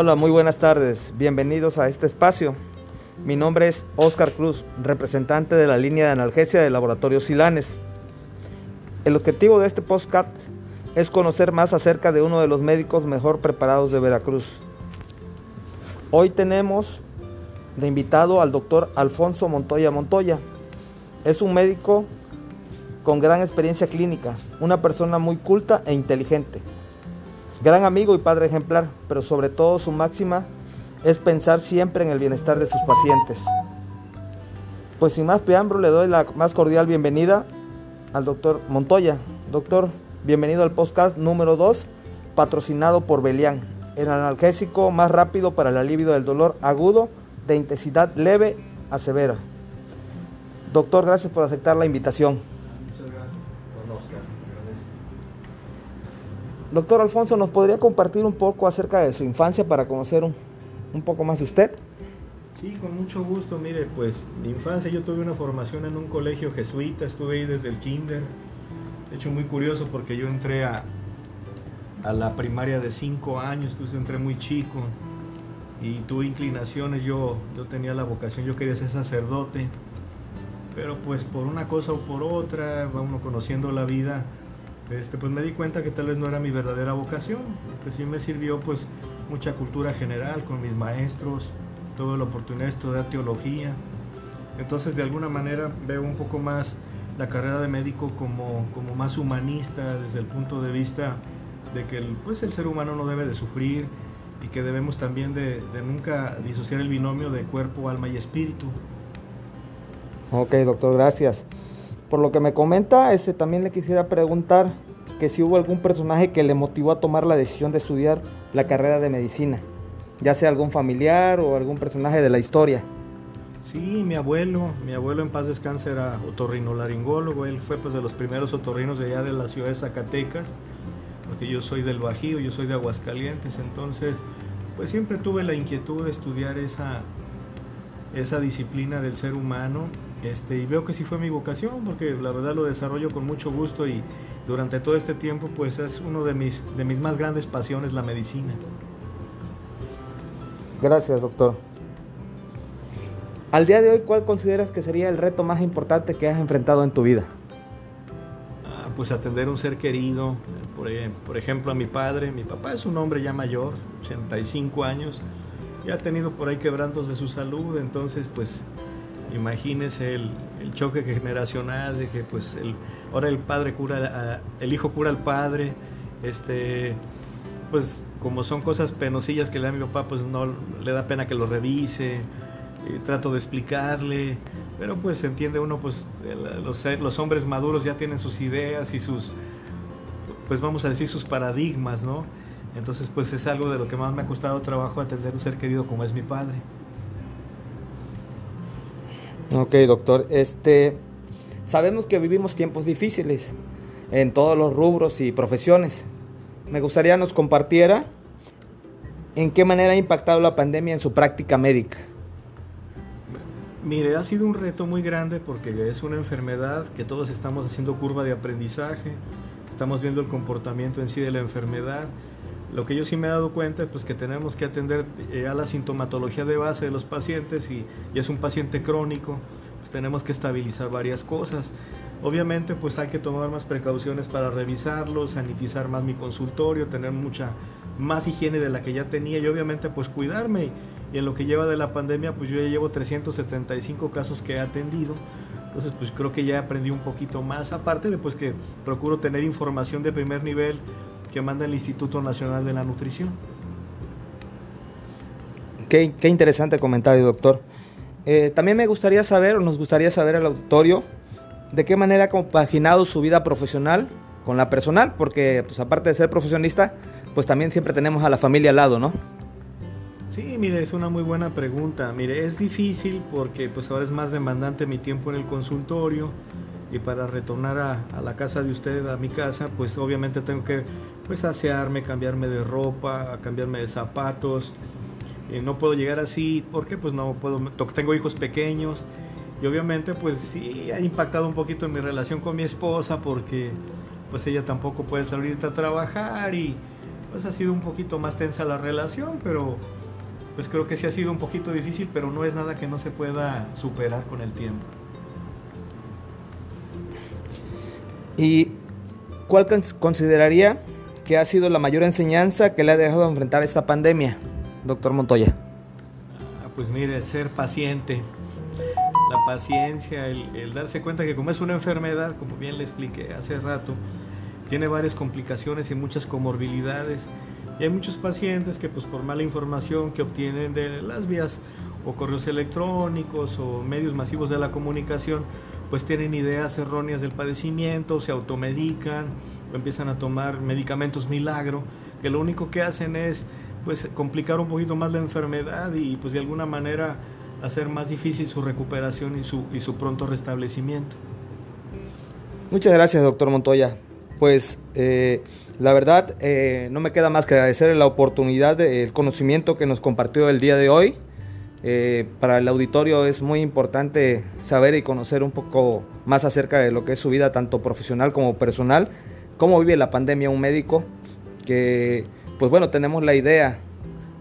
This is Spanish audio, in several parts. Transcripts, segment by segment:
Hola, muy buenas tardes. Bienvenidos a este espacio. Mi nombre es Oscar Cruz, representante de la línea de analgesia del laboratorio Silanes. El objetivo de este podcast es conocer más acerca de uno de los médicos mejor preparados de Veracruz. Hoy tenemos de invitado al doctor Alfonso Montoya Montoya. Es un médico con gran experiencia clínica, una persona muy culta e inteligente. Gran amigo y padre ejemplar, pero sobre todo su máxima es pensar siempre en el bienestar de sus pacientes. Pues sin más preámbulo le doy la más cordial bienvenida al doctor Montoya. Doctor, bienvenido al podcast número 2, patrocinado por Belian, el analgésico más rápido para el alivio del dolor agudo de intensidad leve a severa. Doctor, gracias por aceptar la invitación. Muchas gracias, don Oscar. Doctor Alfonso, ¿nos podría compartir un poco acerca de su infancia para conocer un, un poco más de usted? Sí, con mucho gusto. Mire, pues mi infancia yo tuve una formación en un colegio jesuita, estuve ahí desde el kinder. De hecho, muy curioso porque yo entré a, a la primaria de 5 años, entonces entré muy chico y tuve inclinaciones. Yo, yo tenía la vocación, yo quería ser sacerdote, pero pues por una cosa o por otra, va uno conociendo la vida, este, pues me di cuenta que tal vez no era mi verdadera vocación, que sí me sirvió pues mucha cultura general con mis maestros, tuve la oportunidad de estudiar teología, entonces de alguna manera veo un poco más la carrera de médico como, como más humanista desde el punto de vista de que el, pues el ser humano no debe de sufrir y que debemos también de, de nunca disociar el binomio de cuerpo, alma y espíritu. Ok, doctor, gracias. Por lo que me comenta, este, también le quisiera preguntar que si hubo algún personaje que le motivó a tomar la decisión de estudiar la carrera de medicina, ya sea algún familiar o algún personaje de la historia. Sí, mi abuelo, mi abuelo en paz descanse era otorrinolaringólogo, él fue pues de los primeros otorrinos de allá de la ciudad de Zacatecas, porque yo soy del Bajío, yo soy de Aguascalientes, entonces pues siempre tuve la inquietud de estudiar esa, esa disciplina del ser humano este, y veo que sí fue mi vocación porque la verdad lo desarrollo con mucho gusto y durante todo este tiempo pues es uno de mis, de mis más grandes pasiones la medicina. Gracias, doctor. Al día de hoy, ¿cuál consideras que sería el reto más importante que has enfrentado en tu vida? Ah, pues atender a un ser querido, por, por ejemplo a mi padre, mi papá es un hombre ya mayor, 85 años, ya ha tenido por ahí quebrantos de su salud, entonces pues imagínese el, el, choque generacional de que pues ahora el padre cura, el hijo cura al padre, este, pues como son cosas penosillas que le da mi papá, pues no le da pena que lo revise, trato de explicarle, pero pues entiende uno, pues los, los hombres maduros ya tienen sus ideas y sus, pues vamos a decir sus paradigmas, ¿no? Entonces pues es algo de lo que más me ha costado trabajo atender un ser querido como es mi padre. Ok, doctor. Este, sabemos que vivimos tiempos difíciles en todos los rubros y profesiones. Me gustaría nos compartiera en qué manera ha impactado la pandemia en su práctica médica. Mire, ha sido un reto muy grande porque es una enfermedad que todos estamos haciendo curva de aprendizaje, estamos viendo el comportamiento en sí de la enfermedad. Lo que yo sí me he dado cuenta es pues, que tenemos que atender a la sintomatología de base de los pacientes y, y es un paciente crónico, pues tenemos que estabilizar varias cosas. Obviamente pues hay que tomar más precauciones para revisarlo, sanitizar más mi consultorio, tener mucha más higiene de la que ya tenía y obviamente pues cuidarme. Y en lo que lleva de la pandemia pues yo ya llevo 375 casos que he atendido. Entonces pues creo que ya aprendí un poquito más. Aparte de pues que procuro tener información de primer nivel que manda el Instituto Nacional de la Nutrición. Qué, qué interesante comentario doctor. Eh, también me gustaría saber o nos gustaría saber al auditorio de qué manera ha compaginado su vida profesional con la personal porque pues aparte de ser profesionista pues también siempre tenemos a la familia al lado no Sí, mire, es una muy buena pregunta. Mire, es difícil porque pues ahora es más demandante mi tiempo en el consultorio y para retornar a, a, la casa de usted, a mi casa, pues obviamente tengo que pues asearme, cambiarme de ropa, cambiarme de zapatos. Eh, no puedo llegar así porque pues no puedo, tengo hijos pequeños y obviamente pues sí ha impactado un poquito en mi relación con mi esposa porque pues ella tampoco puede salir a trabajar y pues ha sido un poquito más tensa la relación, pero pues creo que sí ha sido un poquito difícil, pero no es nada que no se pueda superar con el tiempo. ¿Y cuál consideraría que ha sido la mayor enseñanza que le ha dejado enfrentar esta pandemia, doctor Montoya? Ah, pues mire, ser paciente, la paciencia, el, darse cuenta que como es una enfermedad, como bien le expliqué hace rato, tiene varias complicaciones y muchas comorbilidades. Y hay muchos pacientes que pues por mala información que obtienen de las vías o correos electrónicos o medios masivos de la comunicación, pues tienen ideas erróneas del padecimiento, se automedican empiezan a tomar medicamentos milagro, que lo único que hacen es pues complicar un poquito más la enfermedad y pues de alguna manera hacer más difícil su recuperación y su, y su pronto restablecimiento. Muchas gracias, doctor Montoya. Pues eh, la verdad, eh, no me queda más que agradecerle la oportunidad, del conocimiento que nos compartió el día de hoy. Eh, para el auditorio es muy importante saber y conocer un poco más acerca de lo que es su vida, tanto profesional como personal, cómo vive la pandemia un médico, que pues bueno, tenemos la idea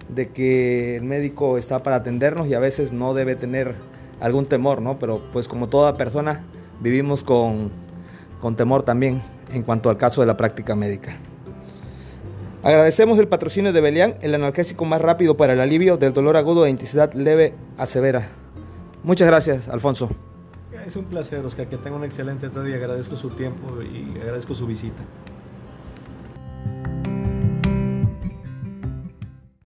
de que el médico está para atendernos y a veces no debe tener algún temor, ¿no? Pero pues como toda persona vivimos con, con temor también en cuanto al caso de la práctica médica. Agradecemos el patrocinio de Belian, el analgésico más rápido para el alivio del dolor agudo de intensidad leve a severa. Muchas gracias, Alfonso. Es un placer, Oscar, que tenga un excelente día. Agradezco su tiempo y agradezco su visita.